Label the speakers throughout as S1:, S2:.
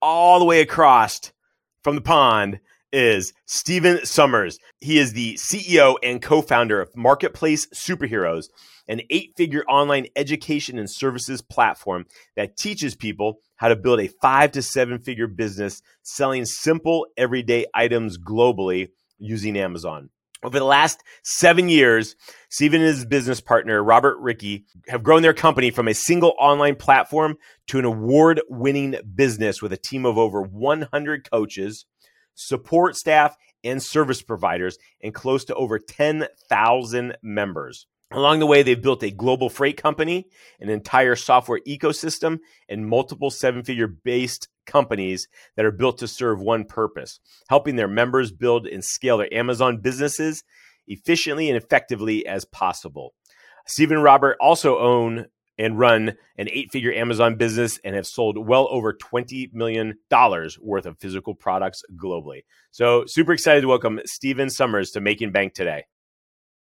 S1: all the way across from the pond is Stephen Somers. He is the CEO and co-founder of Marketplace Superheroes, an eight-figure online education and services platform that teaches people how to build a 5 to 7-figure business selling simple everyday items globally using Amazon. Over the last seven years, Stephen and his business partner, Robert Rickey, have grown their company from a single online platform to an award winning business with a team of over 100 coaches, support staff, and service providers, and close to over 10,000 members. Along the way, they've built a global freight company, an entire software ecosystem, and multiple seven figure based companies that are built to serve one purpose helping their members build and scale their Amazon businesses efficiently and effectively as possible. Stephen and Robert also own and run an eight figure Amazon business and have sold well over $20 million worth of physical products globally. So, super excited to welcome Stephen Somers to Making Bank today.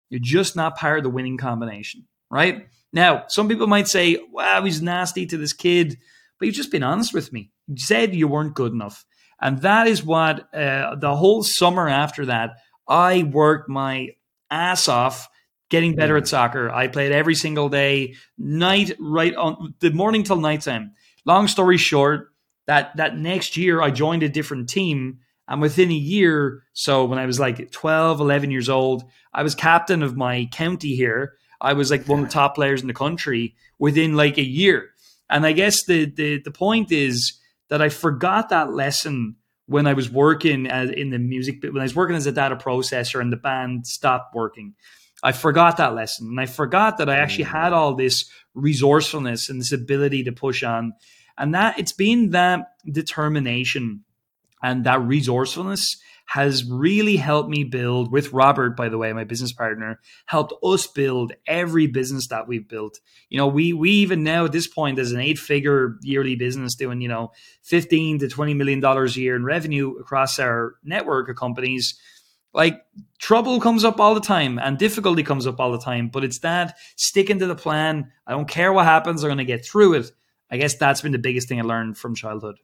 S2: You're just not part of the winning combination, right? Now, some people might say, wow, he's nasty to this kid, but you've just been honest with me. Said you weren't good enough. And that is what uh, the whole summer after that, I worked my ass off getting better at mm. soccer. I played every single day, night, right on the morning till nighttime. Long story short, that that next year I joined a different team and within a year, so when I was like 12, 11 years old, I was captain of my county here. I was like one of the top players in the country within like a year. And I guess the the the point is that I forgot that lesson when I was working in the music when I was working as a data processor and the band stopped working. I forgot that lesson and I forgot that I actually had mm. all this resourcefulness and this ability to push on. And that it's been that determination and that resourcefulness has really helped me build with Robert, by the way, my business partner, helped us build every business that we've built. You know, we we even now at this point as an eight figure yearly business doing, you know, 15 to 20 million dollars a year in revenue across our network of companies. Like trouble comes up all the time and difficulty comes up all the time, but it's that sticking to the plan. I don't care what happens, I'm going to get through it. I guess that's been the biggest thing I learned from childhood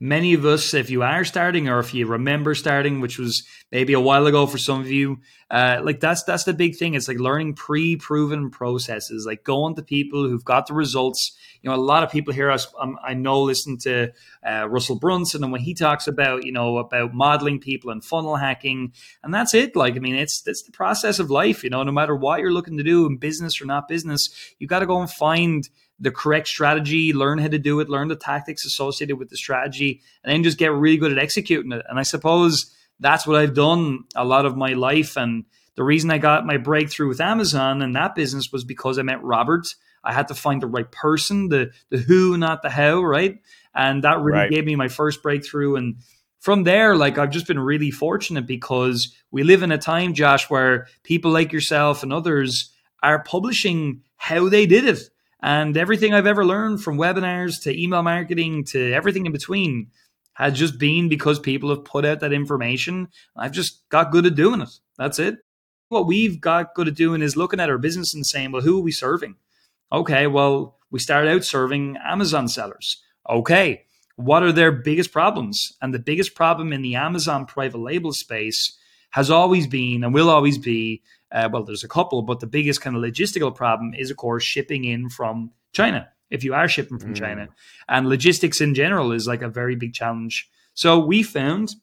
S2: many of us, if you are starting or if you remember starting, which was maybe a while ago for some of you, uh, like that's that's the big thing. It's like learning pre-proven processes, like going to people who've got the results. You know, a lot of people here I, um, I know listen to uh, Russell Brunson, and when he talks about you know about modeling people and funnel hacking, and that's it. Like I mean, it's it's the process of life. You know, no matter what you're looking to do in business or not business, you got to go and find the correct strategy, learn how to do it, learn the tactics associated with the strategy, and then just get really good at executing it. And I suppose that's what I've done a lot of my life. And the reason I got my breakthrough with Amazon and that business was because I met Robert. I had to find the right person, the the who, not the how, right? And that really right. gave me my first breakthrough. And from there, like I've just been really fortunate because we live in a time, Josh, where people like yourself and others are publishing how they did it and everything I've ever learned from webinars to email marketing to everything in between has just been because people have put out that information. I've just got good at doing it. That's it. What we've got good at doing is looking at our business and saying, well, who are we serving? Okay, well, we started out serving Amazon sellers. Okay, what are their biggest problems? And the biggest problem in the Amazon private label space has always been and will always be uh, well, there's a couple, but the biggest kind of logistical problem is, of course, shipping in from China. If you are shipping from mm. China, and logistics in general is like a very big challenge. So we found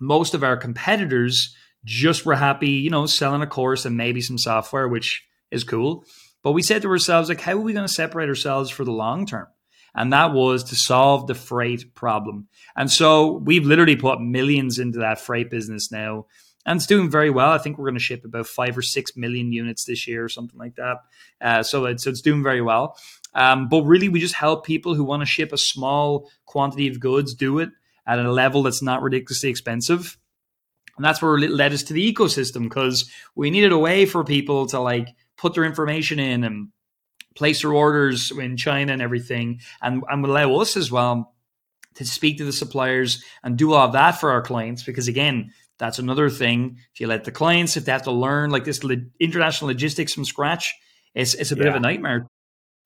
S2: most of our competitors just were happy, you know, selling a course and maybe some software, which is cool. But we said to ourselves, like, how are we going to separate ourselves for the long term? And that was to solve the freight problem. And so we've literally put millions into that freight business now and it's doing very well. I think we're going to ship about five or six million units this year or something like that. Uh, so it's so it's doing very well. Um, but really, we just help people who want to ship a small quantity of goods do it at a level that's not ridiculously expensive. And that's where it led us to the ecosystem because we needed a way for people to like put their information in and place their orders in China and everything, and, and allow us as well to speak to the suppliers and do all of that for our clients. Because again, that's another thing. If you let the clients, if they have to learn like this lo- international logistics from scratch, it's, it's a bit yeah. of a nightmare.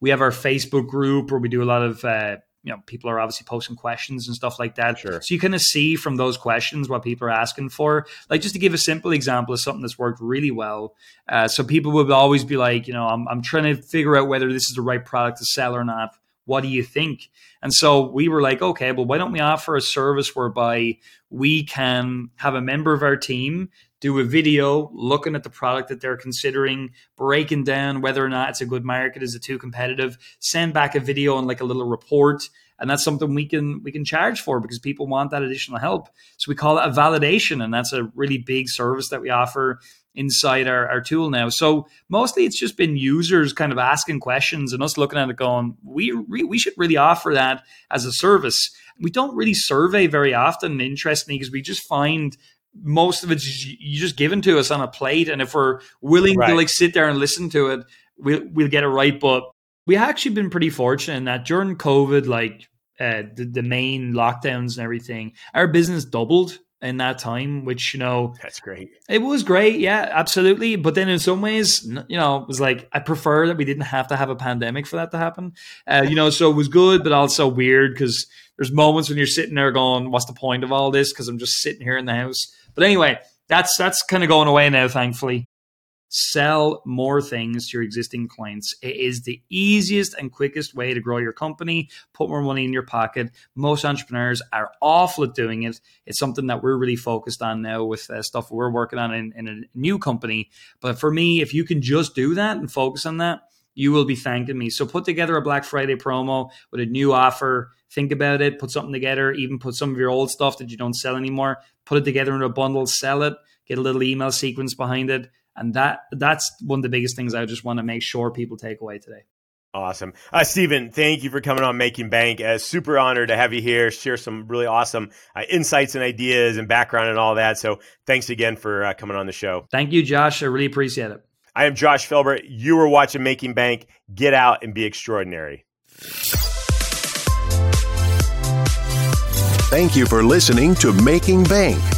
S2: We have our Facebook group where we do a lot of uh, you know people are obviously posting questions and stuff like that.
S1: Sure.
S2: So you kind of see from those questions what people are asking for. Like just to give a simple example of something that's worked really well. Uh, so people would always be like, you know, I'm I'm trying to figure out whether this is the right product to sell or not. What do you think? And so we were like, okay, well, why don't we offer a service whereby we can have a member of our team do a video looking at the product that they're considering, breaking down whether or not it's a good market, is it too competitive, send back a video and like a little report. And that's something we can we can charge for because people want that additional help. So we call it a validation, and that's a really big service that we offer inside our, our tool now. So mostly it's just been users kind of asking questions and us looking at it going, we we should really offer that as a service. We don't really survey very often, interestingly, because we just find most of it's you just given to us on a plate, and if we're willing right. to like sit there and listen to it, we'll we'll get it right. But we actually been pretty fortunate in that during COVID, like uh, the the main lockdowns and everything, our business doubled in that time, which you know
S1: that's great.
S2: It was great, yeah, absolutely. But then in some ways, you know, it was like I prefer that we didn't have to have a pandemic for that to happen. Uh, you know, so it was good, but also weird because there's moments when you're sitting there going, "What's the point of all this?" Because I'm just sitting here in the house. But anyway, that's that's kind of going away now, thankfully. Sell more things to your existing clients. It is the easiest and quickest way to grow your company, put more money in your pocket. Most entrepreneurs are awful at doing it. It's something that we're really focused on now with uh, stuff we're working on in, in a new company. But for me, if you can just do that and focus on that, you will be thanking me. So put together a Black Friday promo with a new offer think about it, put something together, even put some of your old stuff that you don't sell anymore, put it together in a bundle, sell it, get a little email sequence behind it. And that that's one of the biggest things I just want to make sure people take away today.
S1: Awesome. Uh, Stephen, thank you for coming on Making Bank. Uh, super honored to have you here, share some really awesome uh, insights and ideas and background and all that. So thanks again for uh, coming on the show.
S2: Thank you, Josh. I really appreciate it.
S1: I am Josh Felber. You are watching Making Bank. Get out and be extraordinary.
S3: Thank you for listening to Making Bank.